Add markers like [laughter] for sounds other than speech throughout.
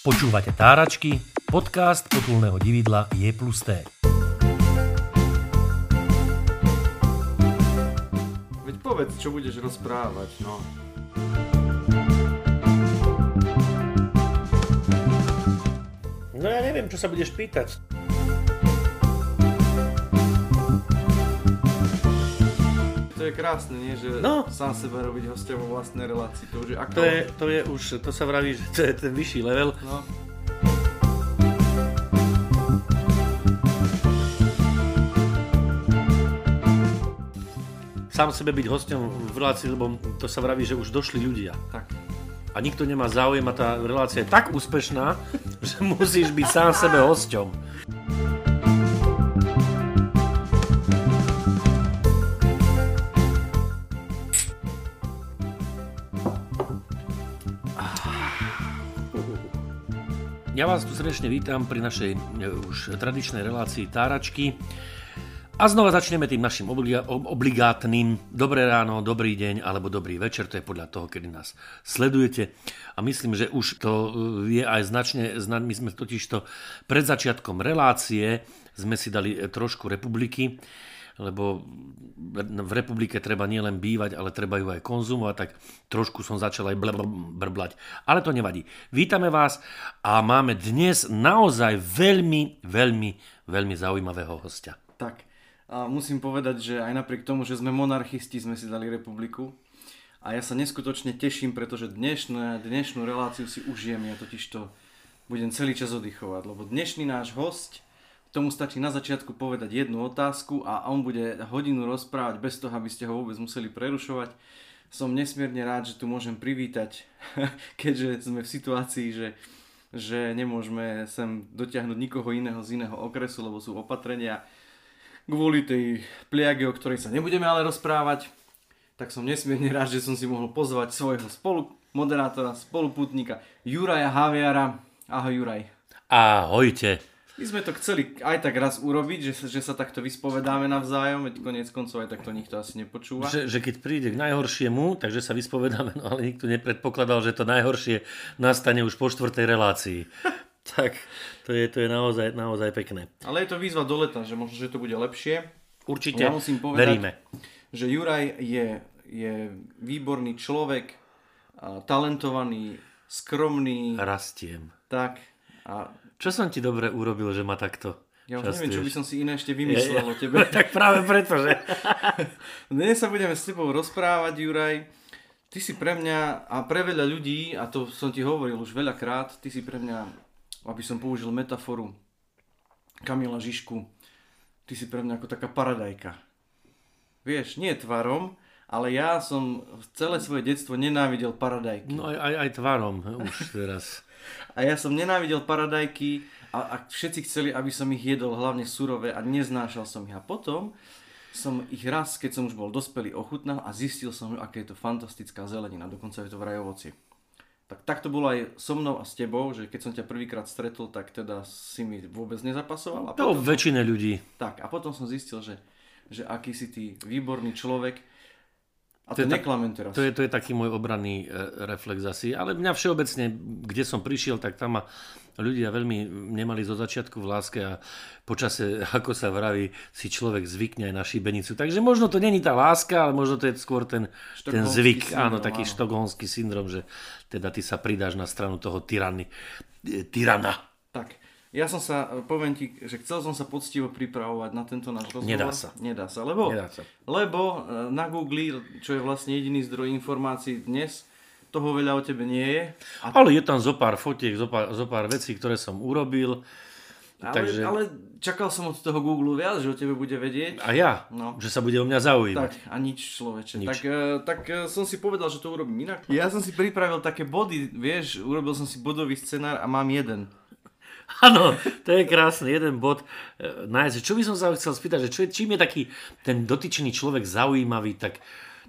Počúvate Táračky, podcast potulného dividla Je plus T. Veď povedz, čo budeš rozprávať, no. No ja neviem, čo sa budeš pýtať. To je krásne, nie? Že No. sám seba robiť hostia vo vlastnej relácii. To už je ako... To je, to je už, to sa vraví, že to je ten vyšší level. No, Sám sebe byť hosťom v relácii, lebo to sa vraví, že už došli ľudia. tak. A nikto nemá záujem a tá relácia je tak úspešná, [laughs] že musíš byť sám sebe hosťom. Vás tu srdečne vítam pri našej e, už tradičnej relácii Táračky. A znova začneme tým našim obligátnym dobré ráno, dobrý deň alebo dobrý večer, to je podľa toho, kedy nás sledujete. A myslím, že už to e, je aj značne, zna- my sme totiž to pred začiatkom relácie sme si dali e, trošku republiky, lebo v republike treba nielen bývať, ale treba ju aj konzumovať, tak trošku som začal aj brblať. Ale to nevadí. Vítame vás a máme dnes naozaj veľmi, veľmi, veľmi zaujímavého hostia. Tak. A musím povedať, že aj napriek tomu, že sme monarchisti, sme si dali republiku. A ja sa neskutočne teším, pretože dnešné, dnešnú reláciu si užijem. Ja totiž to budem celý čas oddychovať, lebo dnešný náš host, tomu stačí na začiatku povedať jednu otázku a on bude hodinu rozprávať bez toho, aby ste ho vôbec museli prerušovať. Som nesmierne rád, že tu môžem privítať, [laughs] keďže sme v situácii, že, že nemôžeme sem dotiahnuť nikoho iného z iného okresu, lebo sú opatrenia kvôli tej pliage, o ktorej sa nebudeme ale rozprávať, tak som nesmierne rád, že som si mohol pozvať svojho spolu moderátora, spoluputníka Juraja Haviara. Ahoj Juraj. Ahojte. My sme to chceli aj tak raz urobiť, že že sa takto vyspovedáme navzájom, veď konec koncov aj takto nikto asi nepočúva. Že, že keď príde k najhoršiemu, takže sa vyspovedáme, no ale nikto nepredpokladal, že to najhoršie nastane už po štvrtej relácii. [laughs] tak to je, to je naozaj, naozaj pekné. Ale je to výzva do leta, že možno, že to bude lepšie. Určite Ja musím povedať, veríme. že Juraj je, je výborný človek, talentovaný, skromný, Rastiem. tak. A Čo som ti dobre urobil, že ma takto ja už neviem, čo by som si iné ešte vymyslel o tebe. [laughs] tak práve preto, že... [laughs] Dnes sa budeme s tebou rozprávať, Juraj. Ty si pre mňa a pre veľa ľudí, a to som ti hovoril už veľakrát, ty si pre mňa, aby som použil metaforu Kamila Žižku, ty si pre mňa ako taká paradajka. Vieš, nie tvarom, ale ja som celé svoje detstvo nenávidel paradajky. No aj, aj, aj tvarom už teraz. [laughs] A ja som nenávidel paradajky a, a všetci chceli, aby som ich jedol hlavne surové a neznášal som ich. A potom som ich raz, keď som už bol dospelý, ochutnal a zistil som, aké je to fantastická zelenina, dokonca je to vraj ovoci. Tak tak to bolo aj so mnou a s tebou, že keď som ťa prvýkrát stretol, tak teda si mi vôbec nezapasoval. A To väčšine ľudí. tak, a potom som zistil, že, že aký si ty výborný človek. A To to, je neklamem teraz. To je, to je taký môj obranný e, reflex asi. Ale mňa všeobecne, kde som prišiel, tak tam ma ľudia veľmi nemali zo začiatku v láske a počase, [laughs] ako sa vraví, si človek zvykne aj na šibenicu. Takže možno to není tá láska, ale možno to je skôr ten, ten zvyk. syndrom, áno, taký áno. štokholmský syndrom, že teda ty sa pridáš na stranu toho tyrany, e, tyrana. Tak, ja som sa, poviem ti, že chcel som sa poctivo pripravovať na tento náš rozhovor. Nedá sa. Nedá sa, lebo, Nedá sa. lebo e, na Google, čo je vlastne jediný zdroj informácií dnes, toho veľa o tebe nie je. A, Ale je tam zo pár fotiek, zo pár, zo pár vecí, ktoré som urobil. ale, takže... ale čakal som od toho Google viac, že o tebe bude vedieť. A ja, No. že sa bude o mňa zaujímať. Tak, a nič človeče. Nič. Tak, e, tak e, som si povedal, že to urobím inak. Ja som si pripravil také body, vieš, urobil som si bodový scenár a mám jeden. Áno, to je krásne, jeden bod. e, Nájsť, čo by som sa chcel spýtať, že čo je, čím je taký ten dotyčný človek zaujímavý, tak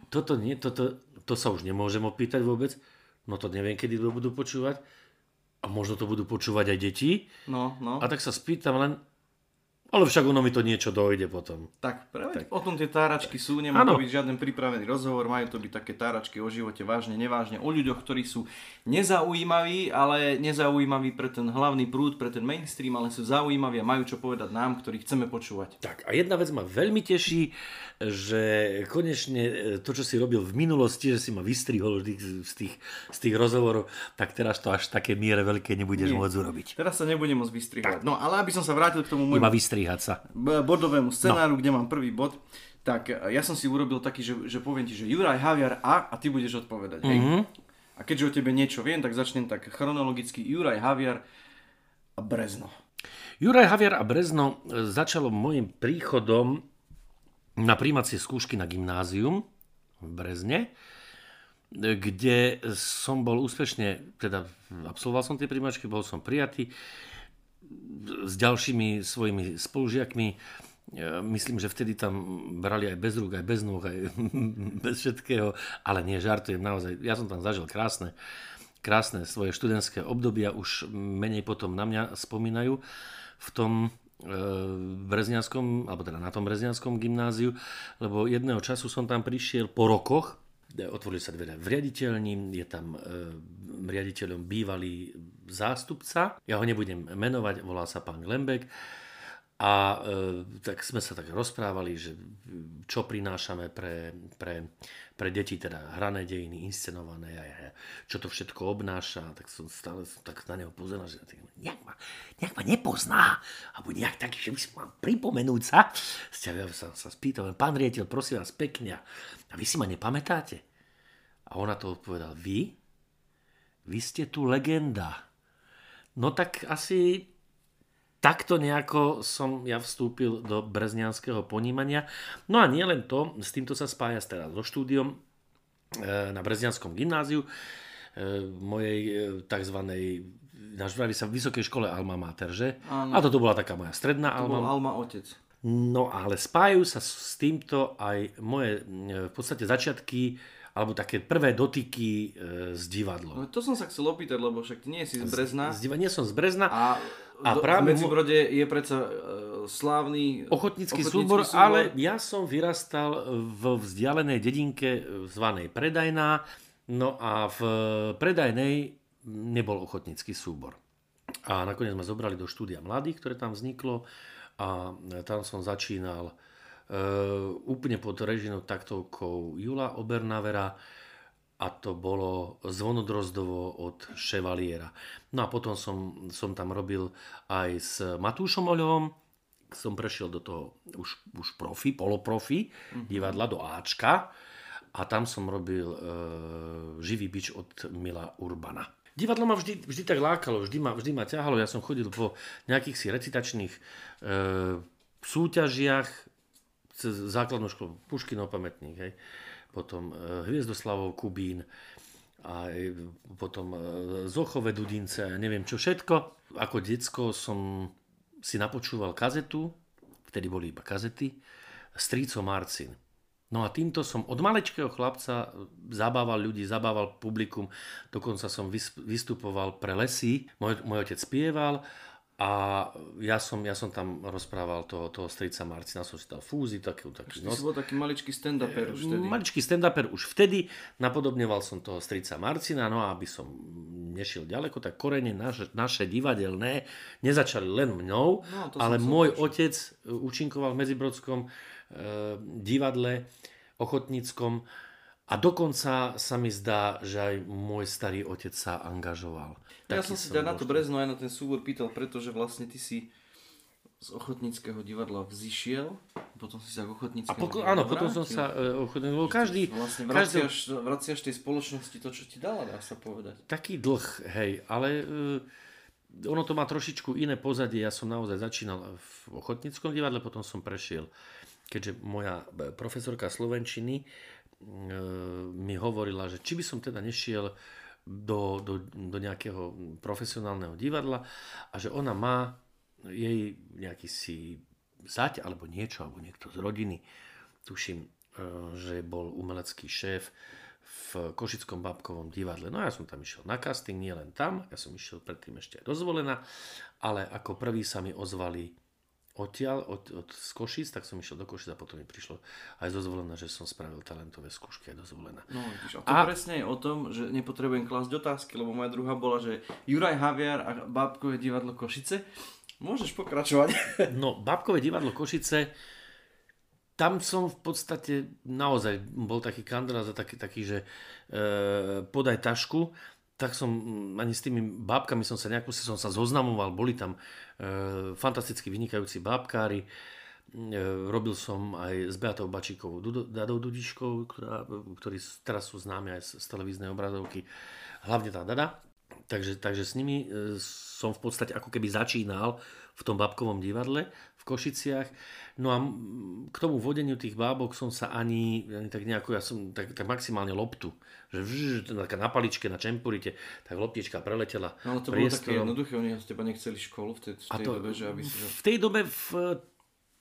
toto, nie, toto, to sa už nemôžem opýtať vôbec. No to neviem, kedy to budú počúvať. A možno to budú počúvať aj deti. No, no. A tak sa spýtam len, Ale však ono mi to niečo dojde potom. Tak, práve tak. o tom tie táračky sú, nemá to byť žiaden pripravený rozhovor, majú to byť také táračky o živote vážne, nevážne, o ľuďoch, ktorí sú nezaujímaví, ale nezaujímaví pre ten hlavný prúd, pre ten mainstream, ale sú zaujímaví a majú čo povedať nám, ktorí chceme počúvať. Tak a jedna vec ma veľmi teší, že konečne e, to, čo si robil v minulosti, že si ma vystrihol vždy z tých, z tých rozhovorov, tak teraz to až také miere veľké nebudeš Nie. môcť urobiť. Teraz sa nebudem môcť vystrihať. No ale aby som sa vrátil k tomu môjmu Iba vystrihať sa. bodovému scenáru, no. kde mám prvý bod, tak e, ja som si urobil taký, že, že poviem ti, že Juraj Haviar A a ty budeš odpovedať. Hej? Mhm. A keďže o tebe niečo viem, tak začnem tak chronologicky Juraj Haviar a Brezno. Juraj Haviar a Brezno e, začalo môjim príchodom na príjmacie skúšky na gymnázium v Brezne, e, kde som bol úspešne, teda absolvoval som tie príjmačky, bol som prijatý s ďalšími svojimi spolužiakmi. E, Myslím, že vtedy tam brali aj bez rúk, aj bez nôh, aj [laughs] bez všetkého, ale nie, žartujem naozaj. Ja som tam zažil krásne, krásne svoje študentské obdobia, už menej potom na mňa spomínajú v tom e, Brezňanskom, alebo teda na tom Brezňanskom gymnáziu, lebo jedného času som tam prišiel po rokoch, otvorili sa dvere v riaditeľni, je tam e, riaditeľom bývalý zástupca, ja ho nebudem menovať, volá sa pán Glembek, a e, tak sme sa tak rozprávali, že čo prinášame pre, pre, pre deti, teda hrané dejiny, inscenované, a, a čo to všetko obnáša. Tak som stále som tak na neho pozeral, že nejak, ma, nejak ma nepozná, alebo nejak tak, že som mal pripomenúť sa. Ja sa, sa spýtal, pán riaditeľ, prosím vás pekne, a vy si ma nepamätáte? A ona to odpovedal, vy? Vy ste tu legenda. No tak asi takto nejako som ja vstúpil do breznianského ponímania. No a nie len to, s týmto sa spája teraz so štúdiom e, na Breznianskom gymnáziu, e, mojej tzv. Nažvali sa vysokej škole Alma Mater, že? Áno. A toto bola taká moja stredná To bol Alma. Alma Otec. No ale spájajú sa s týmto aj moje e, v podstate začiatky alebo také prvé dotyky e, s divadlom. No, to som sa chcel opýtať, lebo však ty nie si z Brezna. Z diva- nie som z Brezna. A, A do, práve v Medzibrode je predsa uh, slávny ochotnícky súbor, ale ja som vyrastal v vzdialenej dedinke zvanej Predajná, no a v Predajnej nebol ochotnícky súbor. A nakoniec ma zobrali do štúdia mladých, ktoré tam vzniklo. A tam som začínal e, úplne pod režinou taktovkou Jula Obernavera a to bolo zvonodrozdovo od Chevaliera. No a potom som, som tam robil aj s Matúšom Oľovom, som prešiel do toho už, už profi, poloprofi divadla, do Ačka a tam som robil e, živý bič od Mila Urbana. Divadlo ma vždy, vždy tak lákalo, vždy ma, vždy ma ťahalo. Ja som chodil po nejakých si recitačných e, súťažiach cez základnú školu, Puškinov pamätník, hej. Potom e, Hviezdoslavov Kubín, a e, potom e, Zochové Dudince, neviem čo všetko. Ako decko som si napočúval kazetu, vtedy boli iba kazety, Stríco Marcin. No a týmto som od malečkého chlapca zabával ľudí, zabával publikum, dokonca som vys- vystupoval pre lesy, môj, môj otec spieval a ja som, ja som tam rozprával toho, toho strica Marcina, som si dal fúzi, taký, taký Ty si bol taký maličký stand-uper už vtedy. Maličký stand-uper už vtedy, napodobňoval som toho strica Marcina, no a aby som nešiel ďaleko, tak korene naše, naše divadelné nezačali len mnou, No, ale môj počuť. otec účinkoval v Medzibrodskom e, divadle ochotníckom a dokonca sa mi zdá, že aj môj starý otec sa angažoval. Ja Taký som si ťa na to Brezno aj na ten súbor pýtal, pretože vlastne ty si z ochotníckého divadla vzýšiel, potom si sa k A ochotníckého poko- áno, potom som sa e, ochotník, bol každý, Vlastne každý vraciaš, vraciaš tej spoločnosti to, čo ti dala, dá sa povedať. taký dlh, hej, ale e, ono to má trošičku iné pozadie. Ja som naozaj začínal v ochotníckom divadle, potom som prešiel, keďže moja e, profesorka Slovenčiny e, mi hovorila, že či by som teda nešiel do, do, do nejakého profesionálneho divadla a že ona má jej nejaký si zať alebo niečo, alebo niekto z rodiny, tuším, e, že bol umelecký šéf v Košickom babkovom divadle. No ja som tam išiel na casting, nie len tam, ja som išiel predtým ešte aj dozvolená, ale ako prvý sa mi ozvali odtiaľ, od, od z Košic, tak som išiel do Košic a potom mi prišlo aj dozvolené, že som spravil talentové skúšky aj dozvolená. No, vidíš, a to a... presne je o tom, že nepotrebujem klásť otázky, lebo moja druhá bola, že Juraj Haviar a Bábkové divadlo Košice. Môžeš pokračovať. [laughs] No, Bábkové divadlo Košice, tam som v podstate naozaj bol taký kandidát za taký, taký že e, podaj tašku tak som mm, ani s tými bábkami som sa nejako som sa zoznamoval, boli tam e, fantasticky vynikajúci bábkári, e, robil som aj s Beatou Bačíkovou, Dadou Dudiškou, ktorá, ktorí teraz sú známi aj z, z televíznej obrazovky, hlavne tá Dada. Takže, takže s nimi e, som v podstate ako keby začínal v tom babkovom divadle v Košiciach. No a k tomu vodeniu tých bábok som sa ani, ani tak nejako, ja som tak, tak maximálne loptu, že vž, na paličke, na čempurite, tak loptička preletela. No ale to priestorom. bolo také jednoduché, oni z teba nechceli školu v tej, v tej to, dobe, že aby si... V tej dobe v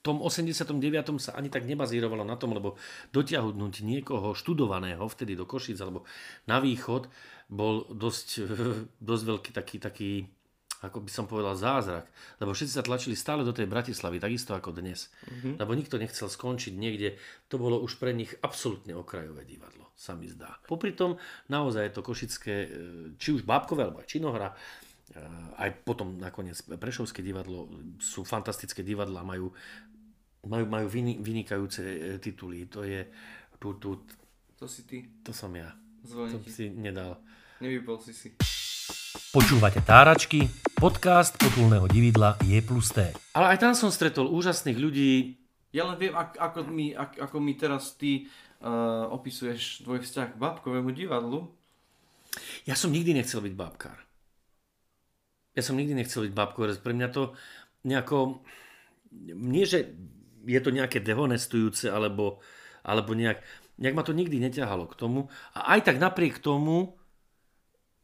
tom 89. sa ani tak nebazírovalo na tom, lebo dotiahnuť niekoho študovaného vtedy do Košic alebo na východ bol dosť, [laughs] dosť veľký taký, taký ako by som povedal, zázrak. Lebo všetci sa tlačili stále do tej Bratislavy, takisto ako dnes. Mm-hmm. Lebo nikto nechcel skončiť niekde. To bolo už pre nich absolútne okrajové divadlo, sa mi zdá. Popri tom naozaj je to košické, e, či už Bábkové, alebo aj Činohra, e, aj potom nakoniec Prešovské divadlo sú fantastické divadla, majú, majú, majú vynikajúce e, tituly. To je... Tu, tu, to si ty. To som ja. Zvoním to si nedal. Nevypol si si. Počúvate Táračky, podcast potulného dividla je plus T. Ale aj tam som stretol úžasných ľudí. Ja len viem, ako, mi, ako mi teraz ty uh, opisuješ tvoj vzťah k bábkovému divadlu. Ja som nikdy nechcel byť bábkár. Ja som nikdy nechcel byť bábkár. Pre mňa to nejako... Nie, že je to nejaké dehonestujúce, alebo, alebo nejak... Nejak ma to nikdy neťahalo k tomu. A aj tak napriek tomu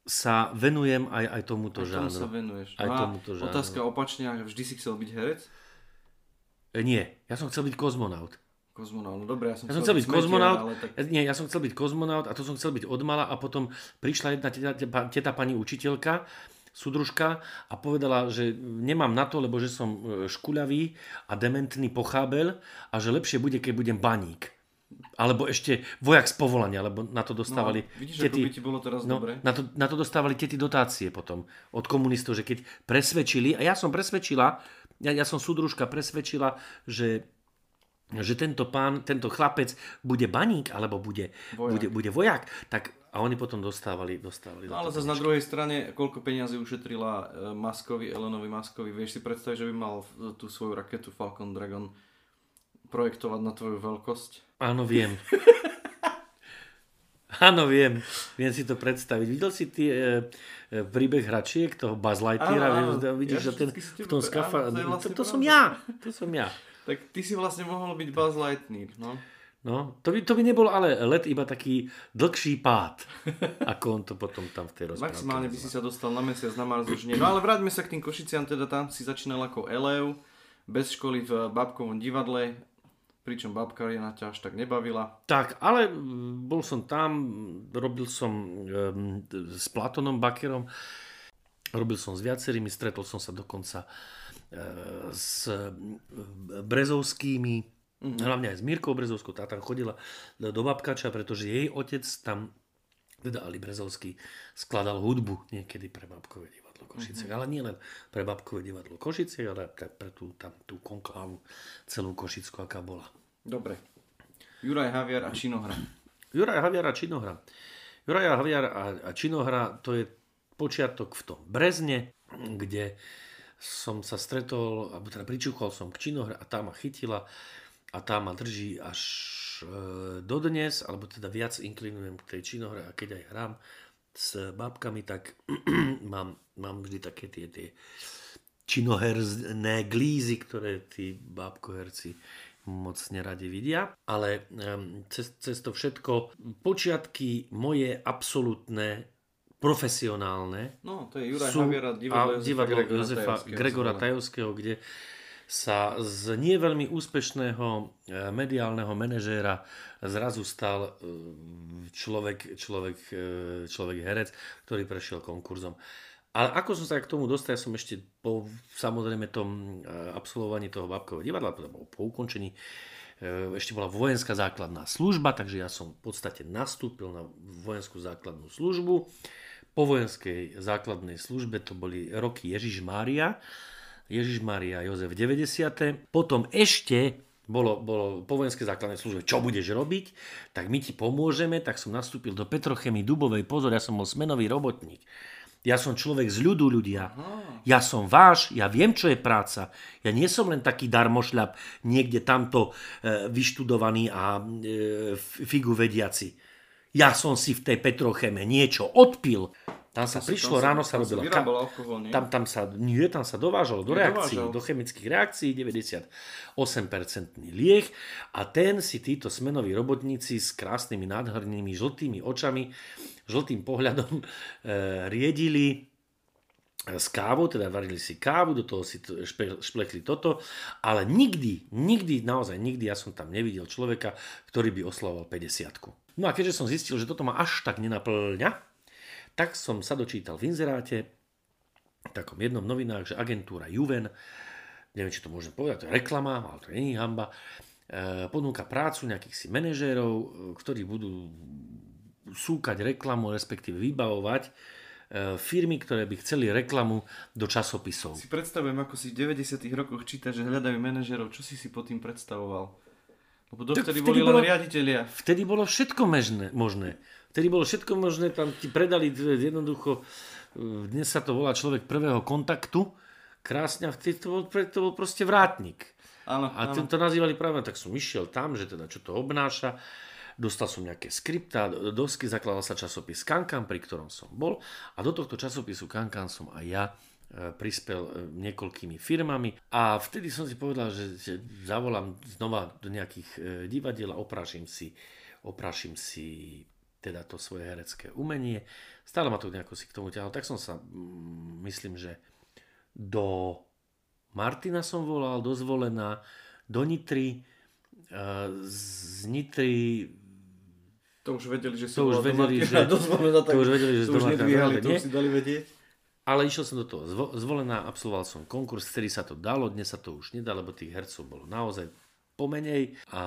sa venujem aj, aj tomuto aj žánru. sa venuješ. Aj no tomuto žánru. Otázka opačne, vždy si chcel byť herec? E, nie, ja som chcel byť kozmonaut. Kozmonaut, no dobre, ja som, ja som chcel byť kozmonaut, ale tak... nie, ja som chcel byť kozmonaut a to som chcel byť odmala a potom prišla jedna teta, teta, pani učiteľka, súdružka a povedala, že nemám na to, lebo že som e, škuľavý a dementný pochábel a že lepšie bude, keď budem baník. Alebo ešte vojak z povolania, lebo na to dostávali... No, vidíš, tety, ako by ti bolo teraz no, dobre. Na to, na to dostávali tety dotácie potom od komunistov, že keď presvedčili, a ja som presvedčila, ja, ja som súdružka presvedčila, že že tento pán, tento chlapec bude baník alebo bude vojak, bude, bude vojak tak a oni potom dostávali, dostávali. No ale zase na druhej strane, koľko peniazy ušetrila e, Maskovi, Elenovi Maskovi, vieš si predstaviť, že by mal tú svoju raketu Falcon Dragon projektovať na tvoju veľkosť? Áno, viem. Áno, viem. Viem si to predstaviť. Videl si tie e, e, príbeh hračiek, toho Buzz Lightyeara? Vidíš, ja že ten v tom skafa... to, vlastne to, to som ja. To som ja. Tak ty si vlastne mohol byť Buzz Lightyear, no. No, to by, to by nebol ale let, iba taký dlhší pád, ako on to potom tam v tej rozprávke. Maximálne by si sa dostal na mesiac, na Mars už nie. No ale vráťme sa k tým Košiciam, teda tam si začínal ako Eleu, bez školy v Babkovom divadle, pričom babka Jana ťa až tak nebavila. Tak, ale bol som tam, robil som s Platonom Bakerom, robil som s viacerými, stretol som sa dokonca uh, s Brezovskými, mm-hmm. hlavne aj s Mírkou Brezovskou, tá tam chodila do Babkača, pretože jej otec tam, teda Ali Brezovský, skladal hudbu niekedy pre Babkové divadlo Košice. Mm-hmm. Ale nie len pre Babkové divadlo Košice, ale pre, pre tú, tam, tú konklávu celú Košickú, aká bola. Dobre. Juraj Haviar a Činohra. Juraj Haviar a Činohra. Juraj Haviar a, a Činohra to je počiatok v tom Brezne, kde som sa stretol, alebo teda pričúchol som k Činohre a tá ma chytila a tá ma drží až e, dodnes, alebo teda viac inklinujem k tej Činohre a keď aj hrám s babkami, tak [clears throat] mám, mám vždy také tie, tie činoherné glízy, ktoré tí bábkoherci moc neradi vidia, ale cez, cez to všetko počiatky moje absolútne profesionálne no, to je Juraj sú, Haviera, divadlo, Jozefa, divadlo Gregora, Tajovského, Gregora Tajovského, kde sa z nie veľmi úspešného e, mediálneho manažéra zrazu stal e, človek, človek, e, človek herec, ktorý prešiel konkurzom. Ale ako som sa k tomu dostal, ja som ešte po samozrejme tom absolvovaní toho babkového divadla, po ukončení, ešte bola vojenská základná služba, takže ja som v podstate nastúpil na vojenskú základnú službu. Po vojenskej základnej službe to boli roky Ježiš Mária, Ježiš Mária Jozef 90. Potom ešte bolo, bolo po vojenskej základnej službe, čo budeš robiť, tak my ti pomôžeme, tak som nastúpil do Petrochemy Dubovej, pozor, ja som bol smenový robotník. Ja som človek z ľudu ľudia. Ja som váš, ja viem, čo je práca. Ja nie som len taký darmošľap, niekde tamto e, vyštudovaný a e, figu vediaci. Ja som si v tej Petrocheme niečo odpil. Tam sa tam prišlo, tam ráno sa, robila... Sa alkohol, nie? Tam, tam sa, nie, tam sa dovážalo do reakcií, do chemických reakcií, 98% lieh a ten si títo smenoví robotníci s krásnymi, nádhernými, žltými očami, žltým pohľadom [laughs] e, riedili s kávou, teda varili si kávu, do toho si špe, šplechli toto, ale nikdy, nikdy, naozaj nikdy ja som tam nevidel človeka, ktorý by oslavoval 50 No a keďže som zistil, že toto ma až tak nenaplňa, tak som sa dočítal v inzeráte, v takom jednom novinách, že agentúra Juven, neviem, či to môžem povedať, to je reklama, ale to nie je hamba, e, ponúka prácu nejakých si manažérov, e, ktorí budú súkať reklamu, respektíve vybavovať e, firmy, ktoré by chceli reklamu do časopisov. Si predstavujem, ako si v 90 rokoch číta, že hľadajú manažérov. Čo si si pod tým predstavoval? Lebo dovtedy boli len riaditeľia. Vtedy bolo všetko možné. možné. Vtedy bolo všetko možné, tam ti predali jednoducho, e, dnes sa to volá človek prvého kontaktu, krásne, a vtedy to bol, to bol proste vrátnik. Áno, a áno. to nazývali práve, tak som išiel tam, že teda čo to obnáša, dostal som nejaké skripta, dosky, zakladal sa časopis Kankan, pri ktorom som bol a do tohto časopisu Kankan som aj ja e, prispel e, niekoľkými firmami a vtedy som si povedal, že, že zavolám znova do nejakých divadiel a oprášim si, oprášim si teda to svoje herecké umenie. Stále ma to nejako si k tomu ťahal. Tak som sa, mm, myslím, že do Martina som volal, do Zvolená, do Nitry, z Nitry to už vedeli, že to už vedeli, že, dozvolená, tak to už vedeli, že to už nedvíhali, to už si dali vedieť. Ale išiel som do toho zvolená, absolvoval som konkurs, ktorý sa to dalo, dnes sa to už nedá, lebo tých hercov bolo naozaj pomenej a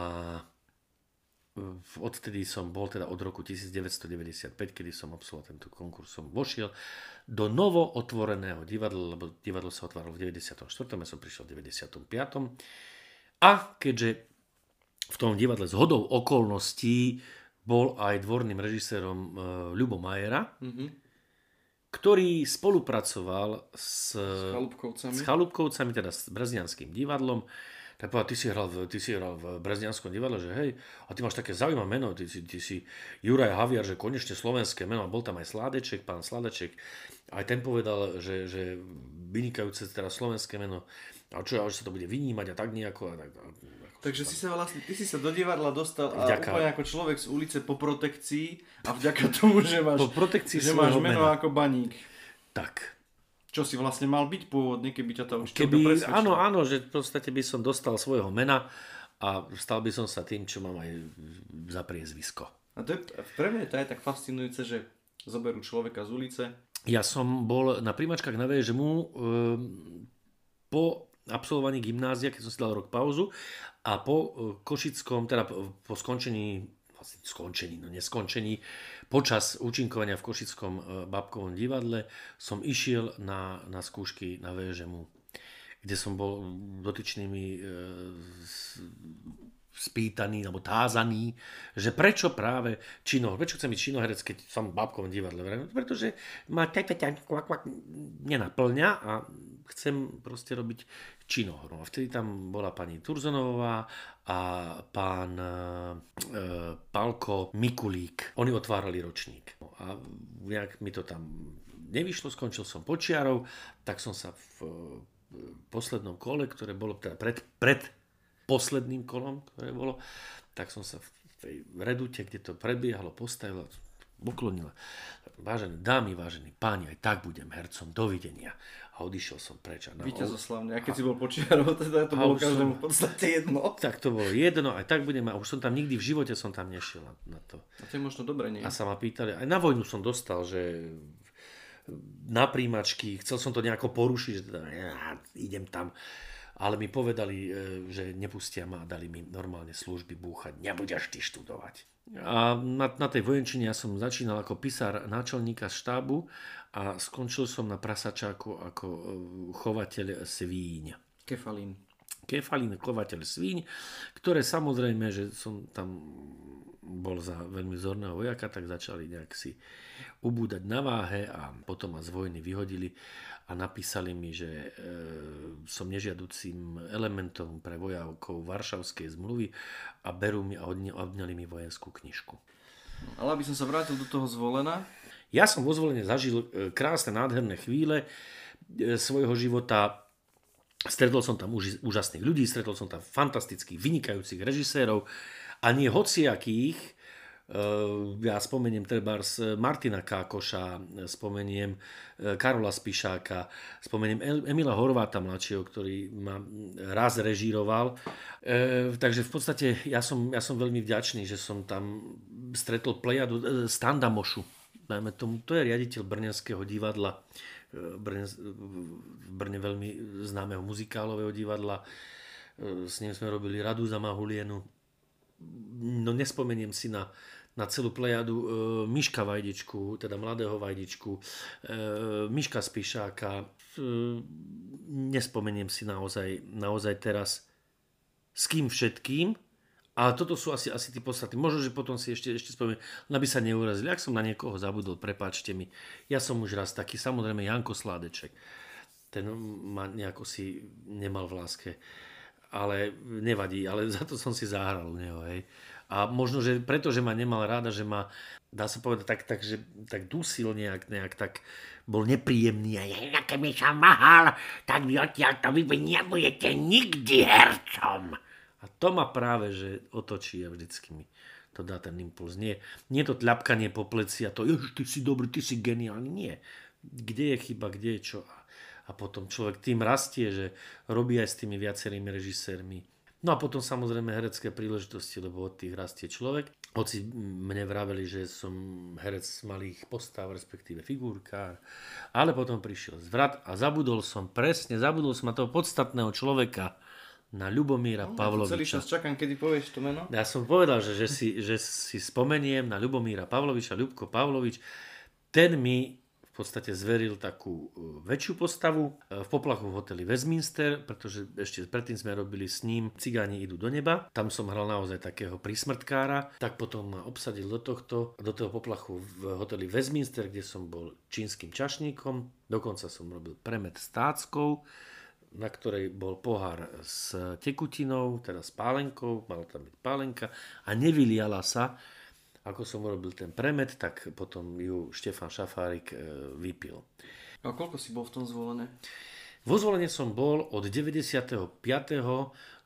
odtedy som bol teda od roku 1995, kedy som absolvoval tento konkurs, som vošiel do novo otvoreného divadla, lebo divadlo sa otváralo v 94. ja som prišiel v 95. A keďže v tom divadle z hodou okolností bol aj dvorným režisérom uh, Ľubo Majera, mm-hmm. ktorý spolupracoval s, s, Chalúbkovcami. s Chalúbkovcami, teda s Breznianským divadlom, tak povedal, ty si hral v, ty si hral v Breznianskom divadle, že hej, a ty máš také zaujímavé meno, ty si, ty si Juraj Haviar, že konečne slovenské meno, bol tam aj Sládeček, pán Sládeček, aj ten povedal, že, že vynikajúce teraz slovenské meno, a čo, že sa to bude vynímať a tak nejako. A tak, a, Takže si sa vlastne, ty si sa do divadla dostal a vďaka, úplne ako človek z ulice po protekcii a vďaka tomu, že máš, po protekcii že máš meno mena. ako baník. Tak, čo si vlastne mal byť pôvodne, keby ťa to už keby, Áno, áno, že v podstate by som dostal svojho mena a stal by som sa tým, čo mám aj za priezvisko. A to je, pre mňa je to aj tak fascinujúce, že zoberú človeka z ulice. Ja som bol na príjmačkách na VŽMu e, po absolvovaní gymnázia, keď som si dal rok pauzu a po e, Košickom, teda po skončení vlastne skončení, no neskončení, počas účinkovania v Košickom e, babkovom divadle som išiel na, na skúšky na VŽMu, kde som bol dotyčnými e, spýtaný alebo tázaný, že prečo práve čino, prečo chcem byť činoherec, keď som v babkovom divadle, pretože ma nenaplňa a chcem proste robiť činohru. A vtedy tam bola pani Turzonová a pán e, Palko Mikulík. Oni otvárali ročník. A nejak mi to tam nevyšlo, skončil som počiarov, tak som sa v poslednom kole, ktoré bolo teda pred, pred posledným kolom, ktoré bolo, tak som sa v tej redute, kde to prebiehalo, postavil, poklonila. Vážené dámy, vážení páni, aj tak budem hercom, dovidenia a odišiel som preč. A na Víťazoslavne, a keď a, si bol počiarov, [laughs] teda to bolo každému v podstate jedno. Tak to bolo jedno, aj tak budem, a už som tam nikdy v živote som tam nešiel na, na to. A to je možno dobre, nie? A sa ma pýtali, aj na vojnu som dostal, že na príjmačky, chcel som to nejako porušiť, že teda, ja, idem tam ale mi povedali, e, že nepustia ma a dali mi normálne služby búchať. Nebudeš ty študovať. A na, na tej vojenčine ja som začínal ako pisár náčelníka štábu a skončil som na prasačáku ako e, chovateľ svíň. Kefalín. Kefalín, chovateľ svíň, ktoré samozrejme, že som tam bol za veľmi zorného vojaka, tak začali nejak si ubúdať na váhe a potom ma z vojny vyhodili a napísali mi, že e, som nežiaducím elementom pre vojakov Varšavskej zmluvy a berú mi a odňali mi vojenskú knižku. Ale aby som sa vrátil do toho zvolena. Ja som vo zvolenie zažil e, krásne, nádherné chvíle e, svojho života. Stretol som tam úž, úžasných ľudí, stretol som tam fantastických, vynikajúcich režisérov a nie hociakých, ja spomeniem treba Martina Kákoša, spomeniem e, Karola Spišáka, spomeniem Emila Horváta mladšieho, ktorý ma raz režíroval. Ehm, takže v podstate ja som, ja som veľmi vďačný, že som tam stretol plejadu Standa Mošu. Tomu, to je riaditeľ Brňanského divadla, Brne, v Brne veľmi známeho muzikálového divadla. S ním sme robili Radu za Mahulienu. No nespomeniem si na na celú plejadu e, Miška Vajdičku, teda mladého Vajdičku, e, Miška Spišáka. E, nespomeniem si naozaj, naozaj teraz s kým všetkým, ale toto sú asi, asi tí podstatní. Možno, že potom si ešte, ešte spomeniem, aby sa neurazili. Ak som na niekoho zabudol, prepáčte mi. Ja som už raz taký, samozrejme Janko Sládeček. Ten ma nejako si nemal v láske. Ale nevadí, ale [laughs] za to som si zahral u neho, hej. A možno, že preto, že ma nemal ráda, že ma, dá sa povedať, tak, tak, že, tak dusil nejak, nejak tak bol nepríjemný a ja, keby sa mahal, tak vy odtiaľ to vy nebudete nikdy hercom. A to ma práve, že otočí a vždycky mi to dá ten impuls. Nie, nie to tľapkanie po pleci a to, ježiš, ty si dobrý, ty si geniálny. Nie. Kde je chyba, kde je čo. A, a potom človek tým rastie, že robí aj s tými viacerými režisérmi No a potom samozrejme herecké príležitosti, lebo od tých rastie človek. Hoci mne vraveli, že som herec malých postav, respektíve figurkár, ale potom prišiel zvrat a zabudol som presne, zabudol som na toho podstatného človeka, na Ľubomíra no, Pavloviča. Celý čas čakám, kedy povieš to meno. Ja som povedal, že, že, si, že si spomeniem na Ľubomíra Pavloviča, Ľubko Pavlovič. Ten mi podstate zveril takú e, väčšiu postavu e, v poplachu v hoteli Westminster, pretože ešte predtým sme robili s ním Cigáni idú do neba. Tam som hral naozaj takého prísmrtkára. Tak potom ma obsadil do tohto, do toho poplachu v hoteli Westminster, kde som bol čínskym čašníkom. Dokonca som robil premet s táckou na ktorej bol pohár s tekutinou, teda s pálenkou, mala tam byť pálenka a nevyliala sa, ako som urobil ten premet, tak potom ju Štefan Šafárik e, vypil. A koľko si bol v tom zvolené? Vo zvolenie som bol od 95.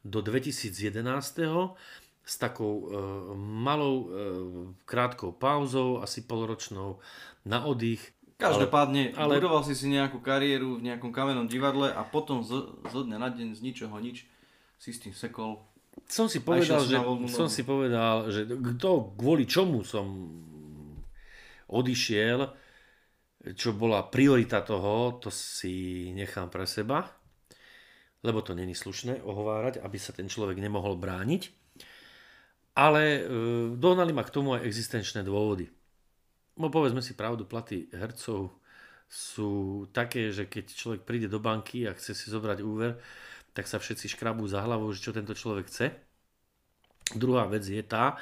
do 2011. s takou e, malou e, krátkou pauzou, asi polročnou na oddych. Každopádne, ale, ale... budoval si si nejakú kariéru v nejakom kamennom divadle a potom zo, zo dňa na deň z ničoho nič si s tým sekol som si povedal, že, som si povedal, že kto, kvôli čomu som odišiel, čo bola priorita toho, to si nechám pre seba, lebo to není slušné ohovárať, aby sa ten človek nemohol brániť. Ale e, dohnali ma k tomu aj existenčné dôvody. No povedzme si pravdu, platy hercov sú také, že keď človek príde do banky a chce si zobrať úver, tak sa všetci škrabú za hlavou, že čo tento človek chce. Druhá vec je tá,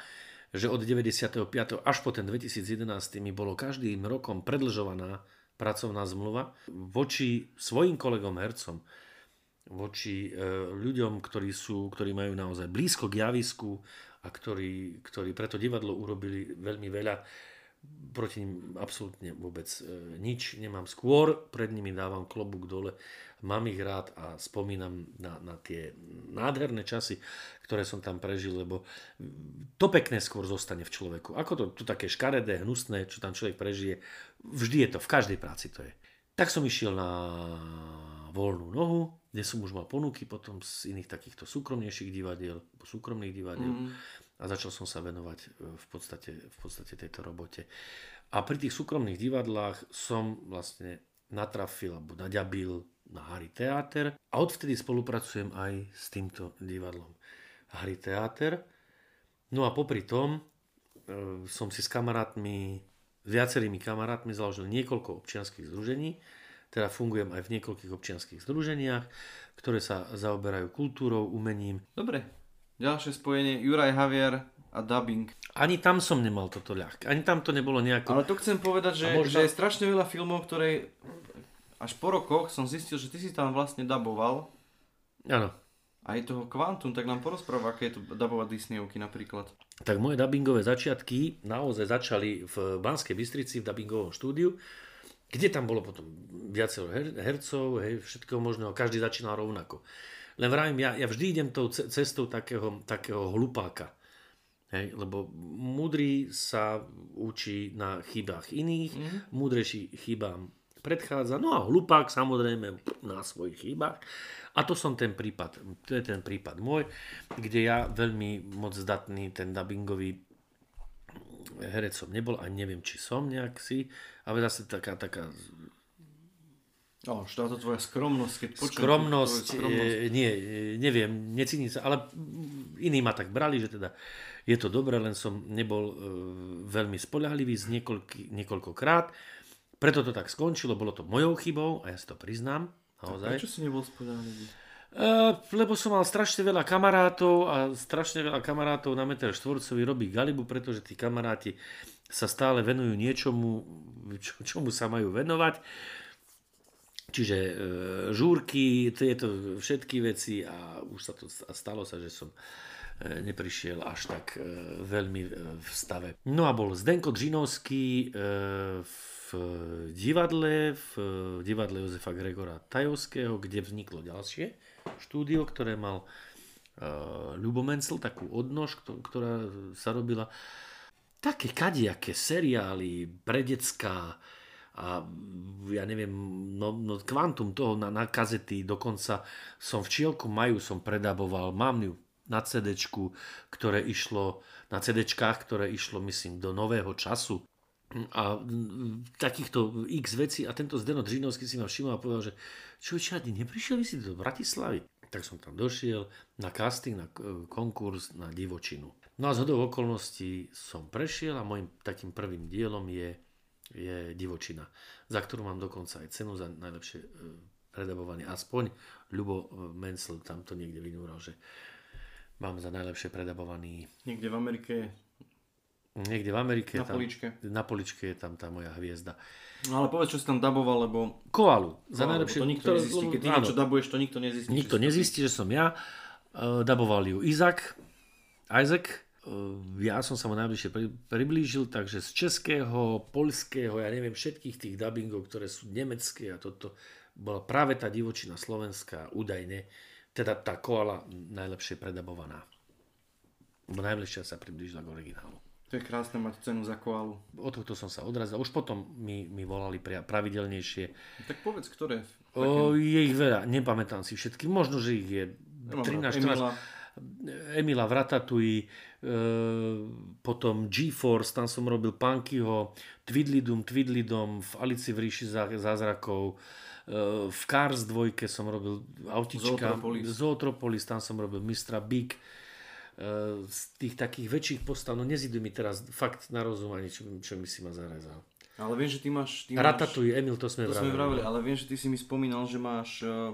že od 95. až po ten 2011 mi bolo každým rokom predlžovaná pracovná zmluva voči svojim kolegom hercom, voči e, ľuďom, ktorí, sú, ktorí majú naozaj blízko k javisku a ktorí, ktorí preto divadlo urobili veľmi veľa proti ním absolútne vôbec e, nič nemám. Skôr pred nimi dávam klobúk dole mám ich rád a spomínam na, na tie nádherné časy, ktoré som tam prežil, lebo to pekné skôr zostane v človeku. Ako to, to také škaredé, hnusné, čo tam človek prežije, vždy je to, v každej práci to je. Tak som išiel na voľnú nohu, kde som už mal ponuky potom z iných takýchto súkromnejších divadiel, súkromných divadiel mm. a začal som sa venovať v podstate, v podstate tejto robote. A pri tých súkromných divadlách som vlastne natrafil alebo naďabil na Harry Theater a odvtedy spolupracujem aj s týmto divadlom. Harry Theater. No a popri tom e, som si s kamarátmi, s viacerými kamarátmi založil niekoľko občianských združení, teda fungujem aj v niekoľkých občianských združeniach, ktoré sa zaoberajú kultúrou, umením. Dobre, ďalšie spojenie Juraj Javier a dubbing. Ani tam som nemal toto ľahké. Ani tam to nebolo nejako... Ale to chcem povedať, že, možno- že je strašne veľa filmov, ktoré až po rokoch som zistil, že ty si tam vlastne daboval Áno. aj toho Quantum, tak nám porozpráva, aké je to dabovať Disneyovky napríklad. Tak moje dubbingové začiatky naozaj začali v Banskej Bystrici v dubbingovom štúdiu, kde tam bolo potom viacero her- hercov, hej, všetkého možného, každý začínal rovnako. Len vravím, ja, ja vždy idem tou ce- cestou takého, takého hlupáka. Hej, lebo múdry sa učí na chybách iných, mm. múdrejší chybám predchádza, no a hlupák samozrejme na svojich chybách. A to som ten prípad, to je ten prípad môj, kde ja veľmi moc zdatný ten dubbingový herec som nebol a neviem, či som nejak si, ale zase taká, taká O, že táto tvoja skromnosť, keď počujem skromnosť, skromnosť. e, nie, e, neviem, necítim sa, ale iní ma tak brali, že teda je to dobré, len som nebol e, veľmi spoľahlivý z niekoľky, niekoľkokrát. Preto to tak skončilo, bolo to mojou chybou a ja si to priznám. Naozaj. Prečo si nebol spoľahlivý? Uh, lebo som mal strašne veľa kamarátov a strašne veľa kamarátov na meter štvorcový robí galibu, pretože tí kamaráti sa stále venujú niečomu, čo, čomu sa majú venovať. Čiže e, žúrky, tieto všetky veci a už sa to a stalo sa, že som neprišiel až tak e, veľmi e, v stave. No a bol Zdenko Džinovský e, v divadle, v divadle Jozefa Gregora Tajovského, kde vzniklo ďalšie štúdio, ktoré mal e, Ľubo Mencel, takú odnož, kto- ktorá sa robila také kadiaké seriály pre decká a ja neviem, no, no kvantum toho na, na kazety, dokonca som v Čielku Maju som predaboval, mám ju na CD, ktoré išlo, na CD, ktoré išlo, myslím, do nového času a mm, takýchto x vecí a tento Zdeno Džinovský si ma všimol a povedal, že čo ani neprišiel by si do Bratislavy? Tak som tam došiel na casting, na k- konkurs na divočinu. No a z hodou okolností som prešiel a môjim takým prvým dielom je, je divočina, za ktorú mám dokonca aj cenu za najlepšie e, predabovanie. Aspoň Ľubo e, Mencel tam to niekde vynúral, že mám za najlepšie predabovaný Niekde v Amerike, niekde v Amerike. na tam, poličke. na poličke je tam tá moja hviezda. No ale povedz, čo si tam daboval, lebo Koalu. Za No, najlepšie... to nikto nezistí. Keď ty áno, niečo dabuješ, to nikto nezistí. nikto nezistí, že som ja. Uh, daboval ju Izak, Isaac. Uh, ja som sa mu najbližšie pri, priblížil, takže z českého, poľského, ja neviem, všetkých tých dubbingov, ktoré sú nemecké a toto, bola práve tá divočina slovenská, údajne, teda tá koala najlepšie predabovaná. Lebo najbližšie sa priblížila k originálu. To je krásne mať cenu za koalu. Od tohto som sa odrazil. Už potom mi, mi volali pra- pravidelnejšie. Tak povedz, ktoré? O, je ich veľa, nepamätám si všetky. Možno, že ich je Nemám 13, rád 14. Emila. V Ratatouille, e, potom GeForce, tam som robil Punkyho, Tvidlidum, Tvidlidom, v Alici v ríši zá- zázrakov, e, v Cars 2 som robil autička, Zootropolis. Zootropolis, tam som robil Mistra Big, e, z tých takých väčších postav, no nezidú mi teraz fakt na rozum ani čo, čo mi si ma zarezal. Ale viem, že ty máš... Ty máš Ratatouille, Emil, to sme to sme vraveli, ale viem, že ty si mi spomínal, že máš eh,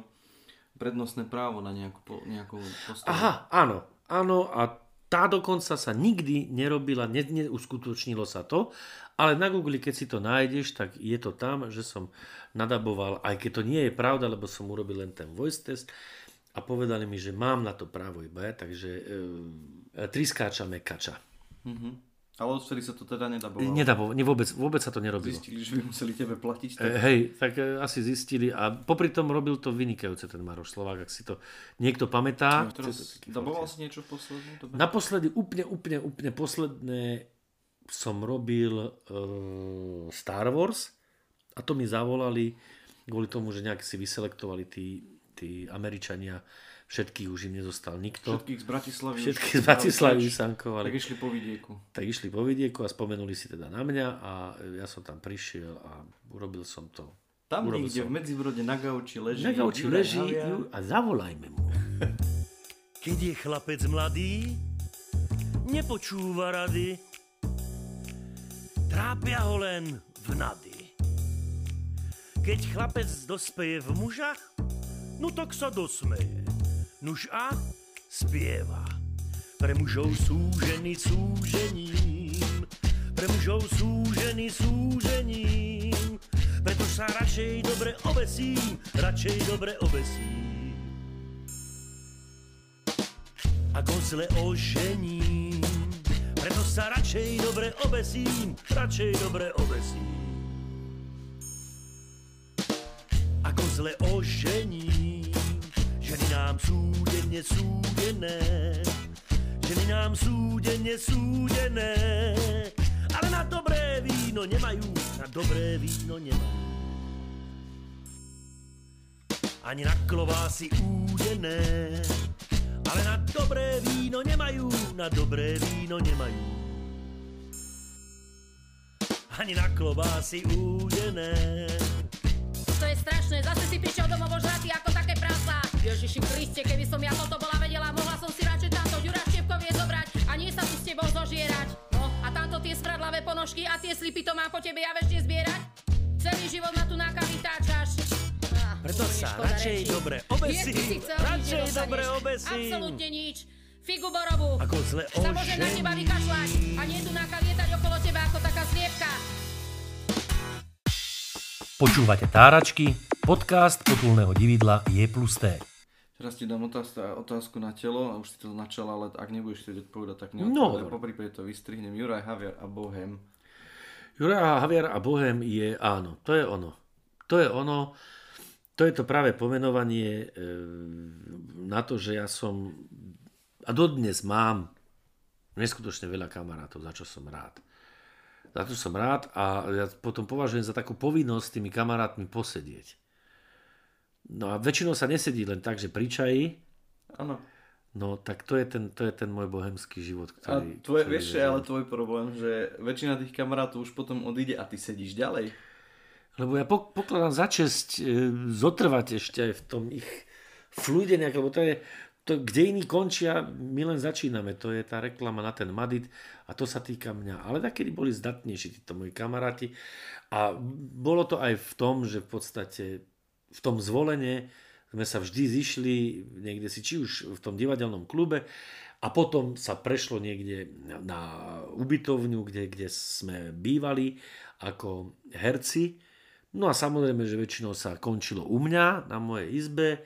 prednostné právo na nejakú, nejakú postavu. Aha, áno, áno a tá dokonca sa nikdy nerobila, ne, neuskutočnilo sa to, ale na Google, keď si to nájdeš, tak je to tam, že som nadaboval, aj keď to nie je pravda, lebo som urobil len ten voice test a povedali mi, že mám na to právo iba takže e, triskáča mekača. Mhm. Ale odvtedy sa to teda nedabovalo. Nedabo, ne, vôbec, vôbec sa to nerobilo. Zistili, že by museli tebe platiť. E, Tak... hej, tak e, asi zistili a popri tom robil to vynikajúce ten Maroš Slovák, ak si to niekto pamätá. No, teraz daboval si niečo v poslednom dobe? Naposledy, úplne, úplne, úplne posledné som robil uh, Star Wars a to mi zavolali kvôli tomu, že nejak si vyselektovali tí, tí Američania, všetkých už im nezostal nikto. Všetkých z Bratislavy. Všetkých z Bratislavy sankovali. Tak išli po vidieku. tak išli po vidieku a spomenuli si teda na mňa a ja som tam prišiel a urobil som to. Tam Urobil niekde som. v Medzibrode na gauči leží. Na gauči leží Haviar. ju- a zavolajme mu. [laughs] Keď je chlapec mladý, nepočúva rady, trápia ho len vnady. Keď chlapec dospeje v muža, no tak sa dosmeje. Nuž a spieva. Pre mužov súžením, pre mužov sú ženy súžením, preto sa radšej dobre obesím, radšej dobre obesím ako zle ožením. Preto sa radšej dobre obesím, radšej dobre obesím. Ako zle ožením, nám súdenne súdené, ženy nám súdenne súdené, ale na dobré víno nemajú, na dobré víno nemajú. Ani na klobásy údené, ale na dobré víno nemajú, na dobré víno nemajú. Ani na klobásy údené. To je strašné, zase si prišiel domov ožratý ako. Ježiši Kriste, keby som ja toto bola vedela, mohla som si radšej tamto Ďura Štepkovie zobrať a nie sa tu s tebou zožierať. No a tamto tie smradlavé ponožky a tie slipy to mám po tebe ja vešte zbierať. Celý život ma tu na kavi táčaš. Á, Preto sa radšej rečí. dobre obesím, chcel, radšej nič dobre obesím. Absolútne nič. Figu borobu. Ako zle Sa môže na teba vykašľať a nie tu náka lietať okolo teba ako taká sliepka. Počúvate Táračky, podcast potulného dividla je plus T. Teraz ti dám otázku, otázku na telo a už si to načal, ale ak nebudeš chcieť odpovedať, tak No, neodpovedaj. dobre. po prípade to vystrihnem. Juraj Haviar a Bohem. Jura Javier a Bohem je áno, to je ono. To je ono, to je to práve pomenovanie e, na to, že ja som a dodnes mám neskutočne veľa kamarátov, za čo som rád. Za to som rád a ja potom považujem za takú povinnosť s tými kamarátmi posedieť. No a väčšinou sa nesedí len tak, že pri čaji, Áno. no tak to je ten, to je ten môj bohemský život, A ktorý... tvoje, ktorý vieš, je ale tvoj problém, že väčšina tých kamarátov už potom odíde a ty sedíš ďalej. Lebo ja pok- pokladám za čest e, zotrvať ešte aj v tom ich fluide nejak, lebo to je, to, kde iní končia, my len začíname. To je tá reklama na ten Madit a to sa týka mňa. Ale takedy boli zdatnejší títo moji kamaráti a bolo to aj v tom, že v podstate v tom zvolenie sme sa vždy zišli niekde si, či už v tom divadelnom klube a potom sa prešlo niekde na ubytovňu, kde, kde sme bývali ako herci. No a samozrejme, že väčšinou sa končilo u mňa na mojej izbe,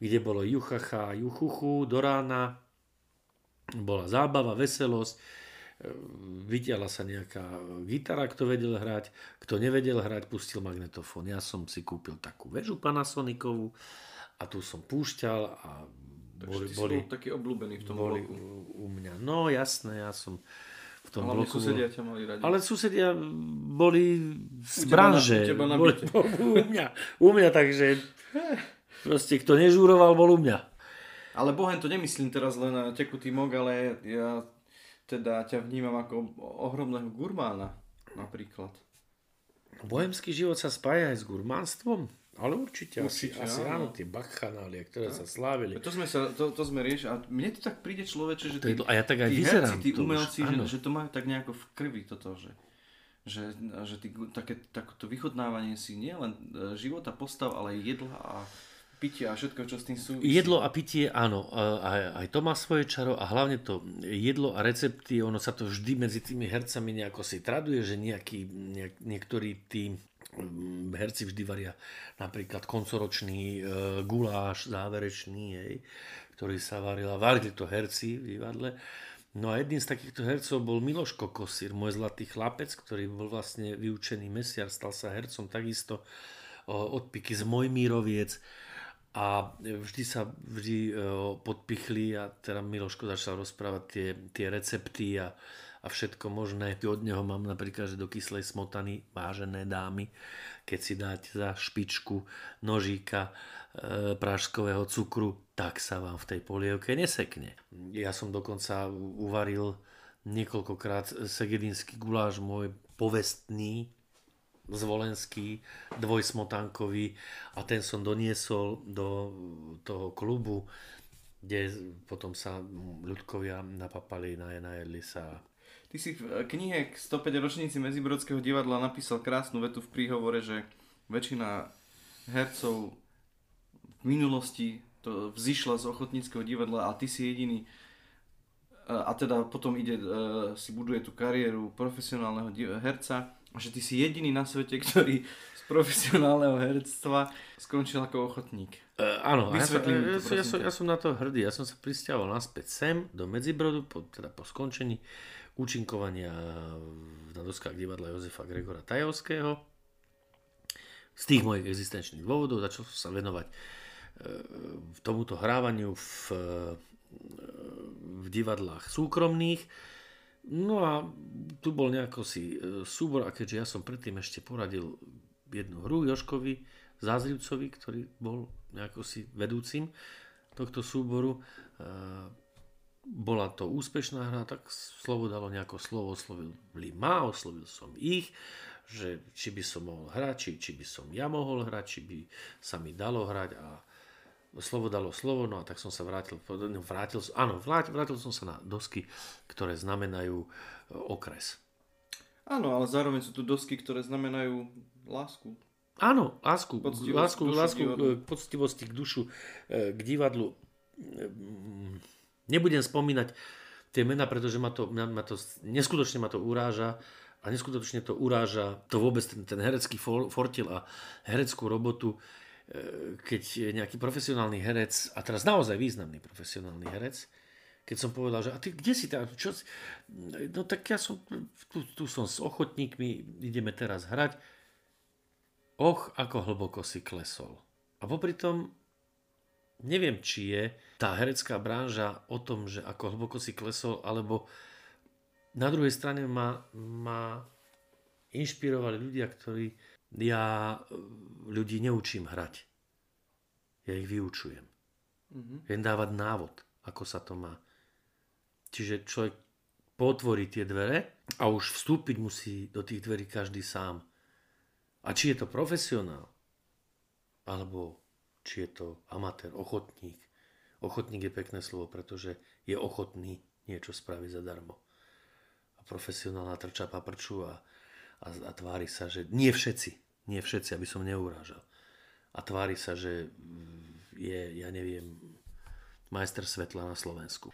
kde bolo juchacha, juchuchu do rána. Bola zábava, veselosť. E, Vytiala sa nejaká gitara, kto vedel hrať. Kto nevedel hrať, pustil magnetofón. Ja som si kúpil takú väžu Panasonicovú a tu som púšťal a boli, si boli, bol taký obľúbený v tom boli bloku. u, u mňa. No jasné, ja som v tom Hlavne bloku... susedia ťa mali radi. Ale susedia boli z U branže. na- u teba na boli, [laughs] u, mňa, u mňa, takže proste kto nežúroval, bol u mňa. Ale Bohem to nemyslím teraz len na tekutý mok, ale ja teda ťa vnímam ako ohromného gurmána napríklad. Bohemský život sa spája aj s gurmánstvom, ale určite, Určite, asi, asi áno. tie bakchanálie, ktoré sa slávili. To sme sa, to, to sme riešili a mne to tak príde človeče, že tí, a ja tak aj tí herci, tí tu už, umelci, že, áno. že to majú tak nejako v krvi toto, že že, že tí, také, takéto vychodnávanie si nie len e, života, postav, ale aj jedla a pitia a všetko, čo s tým súvisí. Jedlo a pitie, áno, aj, aj to má svoje čaro a hlavne to jedlo a recepty, ono sa to vždy medzi tými hercami nejako si traduje, že nejaký, nejak, niektorí tí mm, herci vždy varia napríklad koncoročný e, guláš záverečný, hej, ktorý sa varil a varili to herci v divadle. No a jedným z takýchto hercov bol Miloš Kokosír, môj zlatý chlapec, ktorý bol vlastne vyučený mesiar, stal sa hercom takisto od Piky z Mojmíroviec a vždy sa vždy e, podpichli a teda Miloško začal rozprávať tie, tie recepty a, a všetko možné. Od neho mám napríklad, že do kyslej smotany, vážené dámy, keď si dáte za špičku nožíka e, práškového cukru, tak sa vám v tej polievke nesekne. Ja som dokonca uvaril niekoľkokrát segedinský guláš môj povestný, zvolenský, dvojsmotankový a ten som doniesol do toho klubu, kde potom sa ľudkovia napapali, najedli sa. Ty si v knihe k 105 ročníci Medzibrodského divadla napísal krásnu vetu v príhovore, že väčšina hercov v minulosti to vzýšla z ochotníckého divadla a ty si jediný a teda potom ide, e, si buduje tú kariéru profesionálneho herca že ty si jediný na svete, ktorý z profesionálneho herctva skončil ako ochotník. Uh, áno, ja, sa, ja, to, ja, som, ja som na to hrdý. Ja som sa pristiaval naspäť sem, do Medzibrodu, po, teda po skončení účinkovania na doskách divadla Jozefa Gregora Tajovského. Z tých mojich existenčných dôvodov začal som sa venovať uh, tomuto hrávaniu v v divadlách súkromných. No a tu bol nejako si e, súbor a keďže ja som predtým ešte poradil jednu hru Joškovi Zázrivcovi, ktorý bol nejako si vedúcim tohto súboru, e, bola to úspešná hra, tak slovo dalo nejako slovo, oslovili ma, oslovil som ich, že či by som mohol hrať, či, či by som ja mohol hrať, či by sa mi dalo hrať a slovo dalo slovo, no a tak som sa vrátil, no, vrátil, áno, vrátil, vrátil som sa na dosky, ktoré znamenajú e, okres. Áno, ale zároveň sú tu dosky, ktoré znamenajú lásku. Áno, lásku, poctivosť, lásku, dušu lásku k e, poctivosti k dušu, e, k divadlu. Nebudem spomínať tie mená, pretože ma to, ma to, neskutočne ma to uráža a neskutočne to uráža to vôbec ten, ten herecký fortil a hereckú robotu keď nejaký profesionálny herec, a teraz naozaj významný profesionálny herec, keď som povedal, že a ty kde si tam, čo si? No tak ja som, tu, tu som s ochotníkmi, ideme teraz hrať. Och, ako hlboko si klesol. A popri tom, neviem, či je tá herecká branža o tom, že ako hlboko si klesol, alebo na druhej strane ma, ma inšpirovali ľudia, ktorí ja e, ľudí neučím hrať. Ja ich vyučujem. Mm-hmm. Viem dávať návod, ako sa to má. Čiže človek potvorí tie dvere a už vstúpiť musí do tých dverí každý sám. A či je to profesionál, alebo či je to amatér, ochotník. Ochotník je pekné slovo, pretože je ochotný niečo spraviť zadarmo. A profesionál natrča paprču a, a, a tvári sa, že nie všetci nie všetci, aby som neurážal. A tvári sa, že je, ja neviem, majster svetla na Slovensku.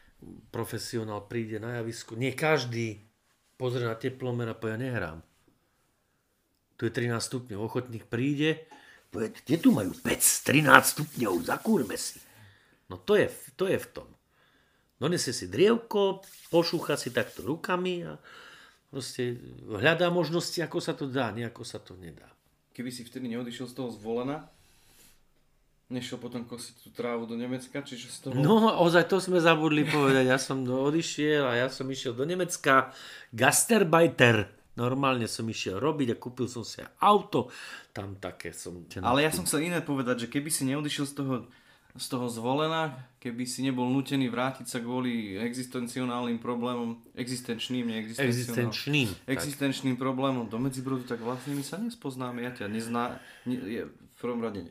Profesionál príde na javisku, nie každý pozrie na teplomer a povie, ja nehrám. Tu je 13 stupňov, ochotník príde, povie, kde tu majú pec 13 stupňov, zakúrme si. No to je, to je v tom. Donesie si drievko, pošúcha si takto rukami a proste hľadá možnosti, ako sa to dá, nejako sa to nedá keby si vtedy neodišiel z toho zvolena, nešiel potom kosiť tú trávu do Nemecka, čiže z toho... No, ozaj to sme zabudli povedať. Ja som odišiel a ja som išiel do Nemecka. Gasterbeiter. Normálne som išiel robiť a kúpil som si auto. Tam také som... Ale ja som chcel iné povedať, že keby si neodišiel z toho z toho zvolená, keby si nebol nutený vrátiť sa kvôli existencionálnym problémom, existenčným, neexistenčným. Existenčným tak. problémom do Medzibrodu, tak vlastne my sa nespoznáme. Ja ťa nezná, ne, je, v prvom rade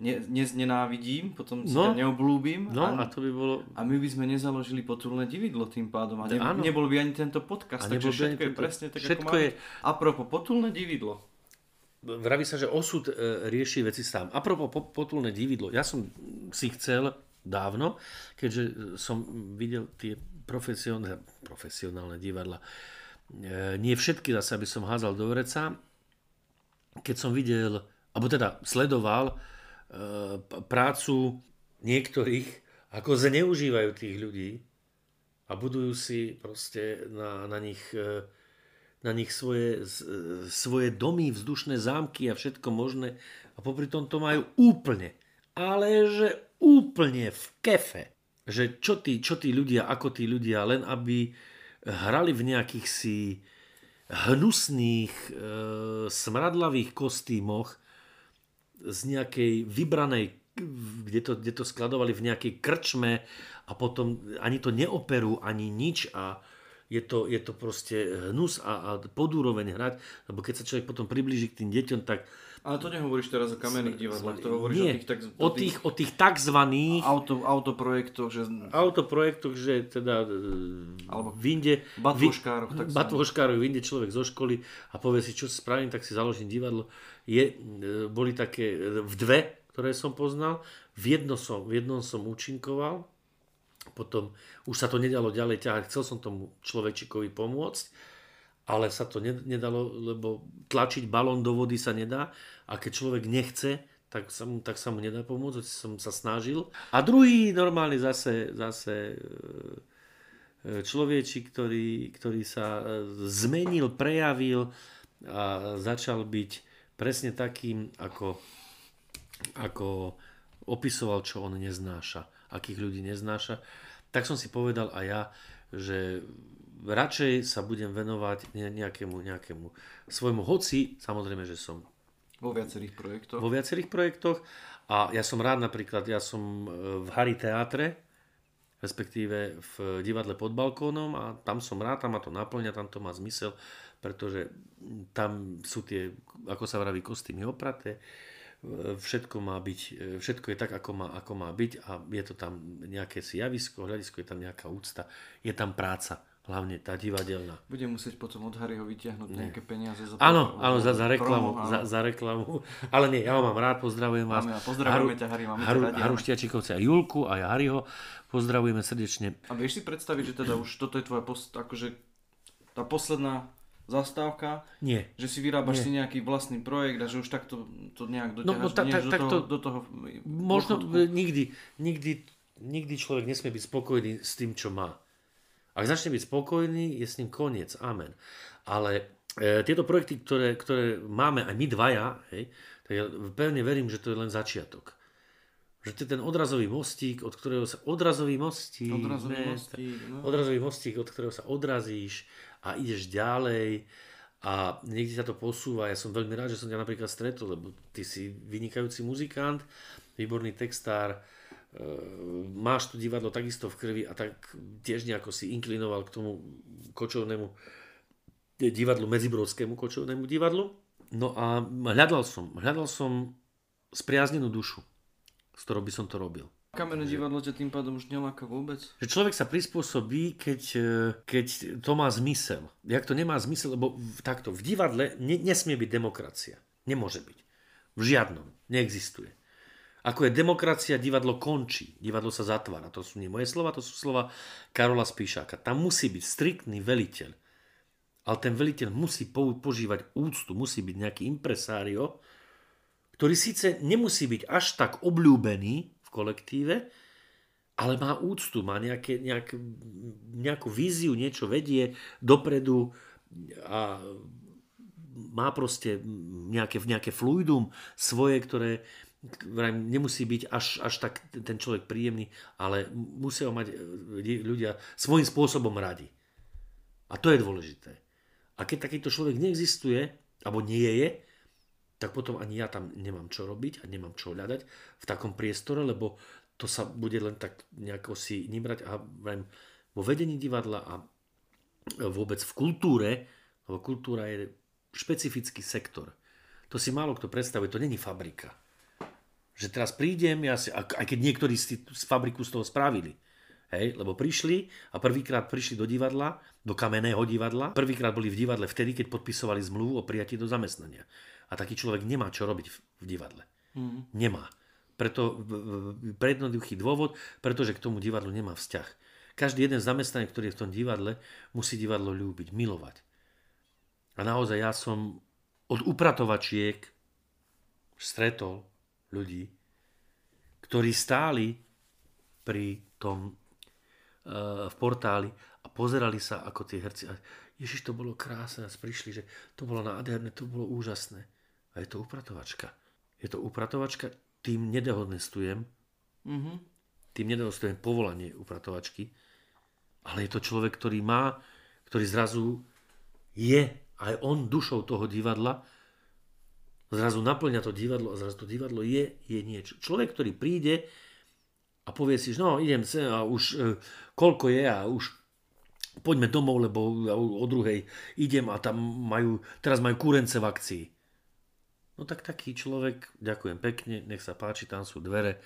ne, ne, nenávidím, potom si no, ťa neoblúbim. No a, a to by bolo... A my by sme nezaložili potulné dividlo tým pádom. A ne, nebol by ani tento podcast. takže všetko je presne tak, všetko ako máme. Je... Apropo, potulné dividlo vraví sa, že osud e, rieši veci sám. Apropo potulné dividlo, ja som si chcel dávno, keďže som videl tie profesionálne, profesionálne divadla, e, nie všetky zase, aby som házal do vreca, keď som videl, alebo teda sledoval e, prácu niektorých, ako zneužívajú tých ľudí a budujú si proste na, na nich na nich svoje, svoje domy, vzdušné zámky a všetko možné a popri tom to majú úplne, ale že úplne v kefe. Že čo tí, čo tí ľudia, ako tí ľudia, len aby hrali v nejakých si hnusných, e, smradlavých kostýmoch z nejakej vybranej, kde to, kde to skladovali v nejakej krčme a potom ani to neoperú, ani nič a je to, je to proste hnus a, a podúroveň hrať, lebo keď sa človek potom priblíži k tým deťom, tak Ale to nehovoríš teraz o kamenných divadlách, to hovoríš nie, o tých, tak, o tých, o tých takzvaných auto, autoprojektoch, že autoprojektoch, že teda e, Alebo vyjde, batvoškároch, tak batvoškároch vyjde človek zo školy a povie si, čo spravím, tak si založím divadlo. Je, e, boli také e, v dve, ktoré som poznal. V, jedno som, v jednom som účinkoval, potom už sa to nedalo ďalej ťahať. Chcel som tomu človečikovi pomôcť, ale sa to ne- nedalo, lebo tlačiť balón do vody sa nedá a keď človek nechce, tak sa mu, tak sa mu nedá pomôcť, som sa snažil. A druhý normálne zase, zase e, človečik, ktorý, ktorý sa e, zmenil, prejavil a začal byť presne takým, ako, ako opisoval, čo on neznáša, akých ľudí neznáša, tak som si povedal aj ja, že radšej sa budem venovať ne- nejakému, nejakému svojmu hoci, samozrejme, že som vo viacerých projektoch. vo viacerých projektoch a ja som rád napríklad, ja som e, v Harry Teatre, respektíve v divadle pod balkónom a tam som rád, tam ma to naplňa, tam to má zmysel, pretože tam sú tie, ako sa vraví, kostýmy opraté, všetko má byť, všetko je tak, ako má, ako má byť a je to tam nejaké si javisko, hľadisko, je tam nejaká úcta, je tam práca, hlavne tá divadelná. Budem musieť potom od Harryho vyťahnuť nejaké peniaze za Áno, áno, za, za reklamu, promo, za, za reklamu. Ale nie, ja ho mám rád, pozdravujem vás. Máme pozdravujeme ťa, Harry, máme ťa Haru, radi, Haru. Štiačikovce a Julku a ja Harryho pozdravujeme srdečne. A vieš si predstaviť, že teda už toto je tvoja post, akože tá posledná zastávka, Nie. že si vyrábaš Nie. si nejaký vlastný projekt a že už takto to nejak No, no, doťaháš tak- nie, tak- že do, toho, to- do toho Možno dôchodku. e, nikdy, nikdy, nikdy človek nesmie byť spokojný s tým, čo má. Ak začne byť spokojný, je s ním koniec. Amen. Ale e, tieto projekty, ktoré, ktoré máme aj my dvaja, hej, tak ja pevne verím, že to je len začiatok. Že to je ten odrazový mostík, od ktorého sa... Odrazový mostík. Odrazový ne, mostík, no. Odrazový mostík, od ktorého sa odrazíš a ideš ďalej a niekde sa to posúva. Ja som veľmi rád, že som ťa napríklad stretol, lebo ty si vynikajúci muzikant, výborný textár, e, máš to divadlo takisto v krvi a tak tiež nejako si inklinoval k tomu kočovnému divadlu, medzibrodskému kočovnému divadlu. No a hľadal som, hľadal som spriaznenú dušu, s ktorou by som to robil. Kamenné divadlo ťa tým pádom už neláka vôbec? Že človek sa prispôsobí, keď, e, keď to má zmysel. Jak to nemá zmysel, lebo takto, v divadle ne, nesmie byť demokracia. Nemôže byť. V žiadnom. Neexistuje. Ako je demokracia, divadlo končí. Divadlo sa zatvára. To sú nie moje slova, to sú slova Karola Spíšáka. Tam musí byť striktný veliteľ. Ale ten veliteľ musí požívať úctu, musí byť nejaký impresário, ktorý síce nemusí byť až tak obľúbený kolektíve, ale má úctu, má nejaké, nejak, nejakú víziu, niečo vedie dopredu a má proste nejaké, nejaké fluidum svoje, ktoré nemusí byť až, až tak ten človek príjemný, ale musia ho mať e, ľudia svojím spôsobom radi. A to je dôležité. A keď takýto človek neexistuje, alebo nie je, tak potom ani ja tam nemám čo robiť a nemám čo hľadať v takom priestore, lebo to sa bude len tak nejako si nimrať a vrajím, vo vedení divadla a vôbec v kultúre, lebo kultúra je špecifický sektor. To si málo kto predstavuje, to není fabrika. Že teraz prídem, ja si, aj keď niektorí z fabriku z toho spravili, hej, lebo prišli a prvýkrát prišli do divadla, do kamenného divadla, prvýkrát boli v divadle vtedy, keď podpisovali zmluvu o prijatí do zamestnania. A taký človek nemá čo robiť v, v divadle. Nemá. Preto pre jednoduchý dôvod, pretože k tomu divadlu nemá vzťah. Každý jeden zamestnanec, ktorý je v tom divadle, musí divadlo ľúbiť, milovať. A naozaj ja som od upratovačiek stretol ľudí, ktorí stáli pri tom eh, v portáli a pozerali sa ako tie herci. A Ježiš, to bolo krásne, nás prišli, že to bolo nádherné, to bolo úžasné. A je to upratovačka. Je to upratovačka, tým nedehonestujem, tým nedehonestujem povolanie upratovačky, ale je to človek, ktorý má ktorý zrazu je aj on dušou toho divadla, zrazu naplňa to divadlo a zrazu to divadlo je, je niečo. Človek, ktorý príde a povie si, že no idem sem a už e, koľko je a už poďme domov, lebo o druhej idem a tam majú, teraz majú kúrence v akcii. No tak taký človek, ďakujem pekne, nech sa páči, tam sú dvere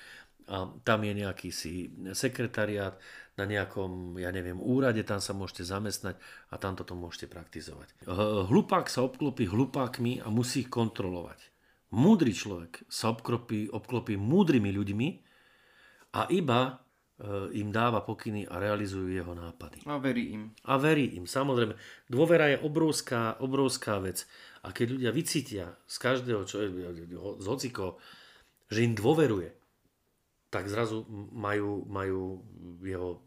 a tam je nejaký si sekretariát na nejakom, ja neviem, úrade, tam sa môžete zamestnať a tam toto môžete praktizovať. Hlupák sa obklopí hlupákmi a musí ich kontrolovať. Múdry človek sa obklopí, obklopí múdrymi ľuďmi a iba E, im dáva pokyny a realizujú jeho nápady. A verí im. A verí im, samozrejme. Dôvera je obrovská, obrovská vec. A keď ľudia vycítia z každého, čo je, z hociko, že im dôveruje, tak zrazu majú, majú, jeho,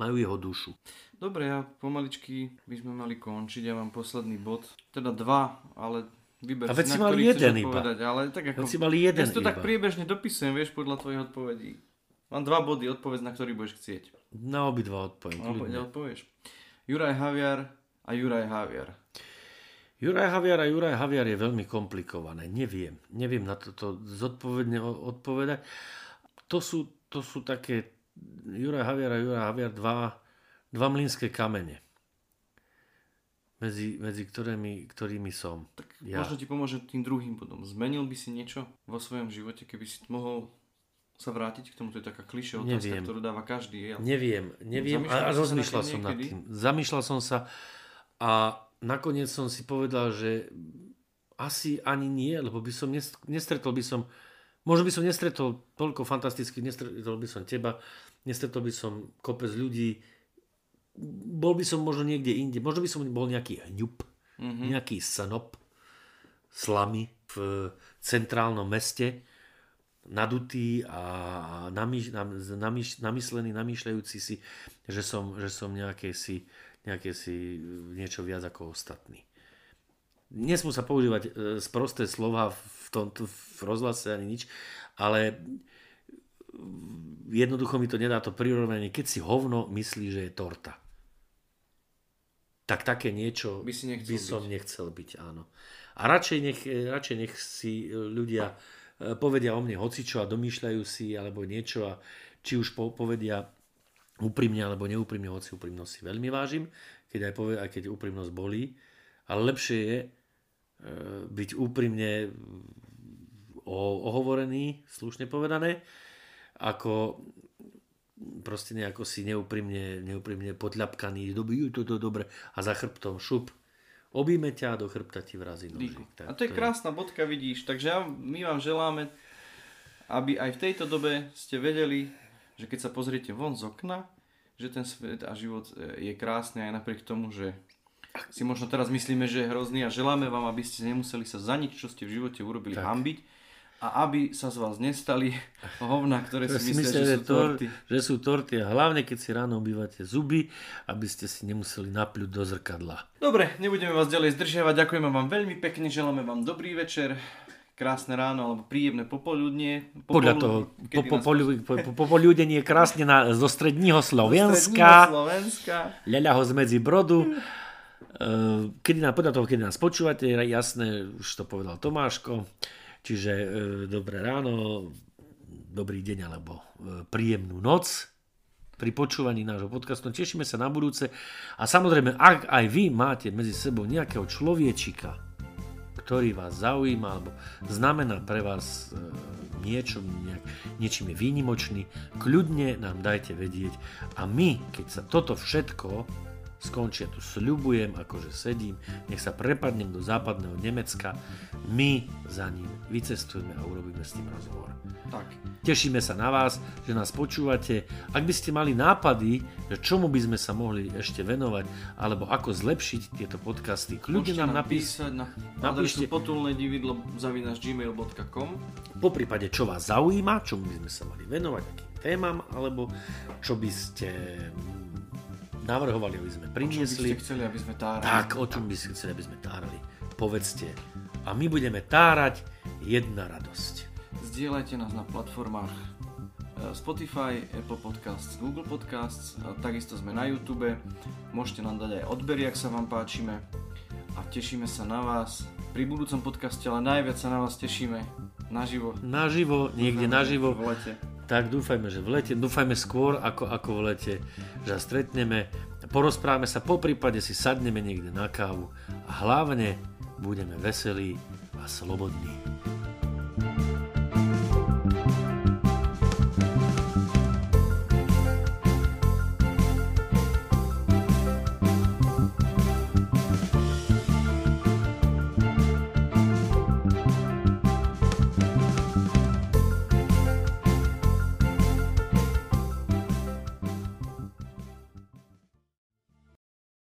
majú jeho dušu. Dobre, a pomaličky by sme mali končiť. Ja mám posledný bod. Teda dva, ale vyber a si, si mali jeden iba. Odpovedať, ale tak ako, veď si mali jeden ja to iba. tak priebežne dopisujem, vieš, podľa tvojich odpovedí. Mám dva body, odpovedz, na ktorý budeš chcieť. Na obidva odpoviem. No, odpovieš. Juraj Haviar a Juraj Haviar. Juraj Haviar a Juraj Haviar je veľmi komplikované. Neviem. Neviem na toto zodpovedne odpovedať. To sú, to sú také Juraj Haviar a Juraj Haviar dva, dva mlínske kamene. Medzi, medzi ktorými, ktorými som. Tak ja. možno ti pomôže tým druhým bodom. Zmenil by si niečo vo svojom živote, keby si mohol sa vrátiť k tomu? To je taká klišé otázka, neviem. ktorú dáva každý. Ja... Neviem, neviem. A, a rozmýšľal som nad tým. Zamýšľal som sa a nakoniec som si povedal, že asi ani nie, lebo by som nestretol by som, možno by som nestretol toľko fantasticky, nestretol by som teba, nestretol by som kopec ľudí, bol by som možno niekde inde, možno by som bol nejaký hňup, mm-hmm. nejaký snop, slamy v centrálnom meste, nadutý a namyslený, namýšľajúci si, že som, že som nejaké si, nejaké si niečo viac ako ostatný. Nesmú sa používať e, sprosté slova v, tom, v rozhlase ani nič, ale jednoducho mi to nedá to prirovnanie, keď si hovno myslí, že je torta. Tak také niečo by, si by som byť. nechcel byť, áno. A radšej nech, radšej nech si ľudia E, povedia o mne hocičo a domýšľajú si alebo niečo a či už povedia úprimne alebo neúprimne, hoci úprimnosť si veľmi vážim, keď aj, povie, aj keď úprimnosť bolí, ale lepšie je e, byť úprimne ohovorený, slušne povedané, ako proste nejako si neúprimne, neúprimne podľapkaný, doby, to, to, dobre, a za chrbtom šup, Obíme ťa a do chrbta ti vrazí nožík. Tak, a to je krásna bodka, vidíš. Takže ja, my vám želáme, aby aj v tejto dobe ste vedeli, že keď sa pozriete von z okna, že ten svet a život e, je krásny aj napriek tomu, že si možno teraz myslíme, že je hrozný a želáme vám, aby ste nemuseli sa za nič, čo ste v živote urobili, tak. hambiť a aby sa z vás nestali [laughs] hovna, ktoré si myslia, že sú torty. Že sú torty a hlavne keď si ráno obývate zuby, aby ste si nemuseli napľuť do zrkadla. Dobre, nebudeme vás ďalej zdržiavať, ďakujeme vám veľmi pekne, želáme vám dobrý večer, krásne ráno alebo príjemné popoludnie. Podľa toho, popoludenie krásne na, zo stredního [laughs] Slovenska. Slovenska. Ľaľa ho zmedzi brodu. Eh, kedy nám, podľa toho, kedy nás počúvate, jasné, už to povedal Tomáško. Čiže e, dobré ráno, dobrý deň alebo e, príjemnú noc pri počúvaní nášho podcastu. Tešíme sa na budúce a samozrejme, ak aj vy máte medzi sebou nejakého človečika, ktorý vás zaujíma alebo znamená pre vás e, niečo, nejak, niečím je výnimočný, kľudne nám dajte vedieť. A my, keď sa toto všetko skončia. Tu sľubujem, akože sedím, nech sa prepadnem do západného Nemecka, my za ním vycestujeme a urobíme s tým rozhovor. Tak. Tešíme sa na vás, že nás počúvate. Ak by ste mali nápady, že čomu by sme sa mohli ešte venovať, alebo ako zlepšiť tieto podcasty, kľudne nám napísať na napíšte potulné dividlo zavinaš gmail.com Po prípade, čo vás zaujíma, čomu by sme sa mali venovať, akým témam, alebo čo by ste navrhovali, aby sme priniesli. O čom by ste chceli, aby sme tárali? Tak, o čom by ste chceli, aby sme tárali. Povedzte. A my budeme tárať jedna radosť. Zdieľajte nás na platformách Spotify, Apple Podcasts, Google Podcasts, takisto sme na YouTube. Môžete nám dať aj odbery, ak sa vám páčime. A tešíme sa na vás pri budúcom podcaste, ale najviac sa na vás tešíme naživo. Naživo, niekde naživo. V lete. Tak dúfajme, že v lete, dúfajme skôr ako, ako v lete, že stretneme, porozprávame sa, po prípade si sadneme niekde na kávu a hlavne budeme veselí a slobodní.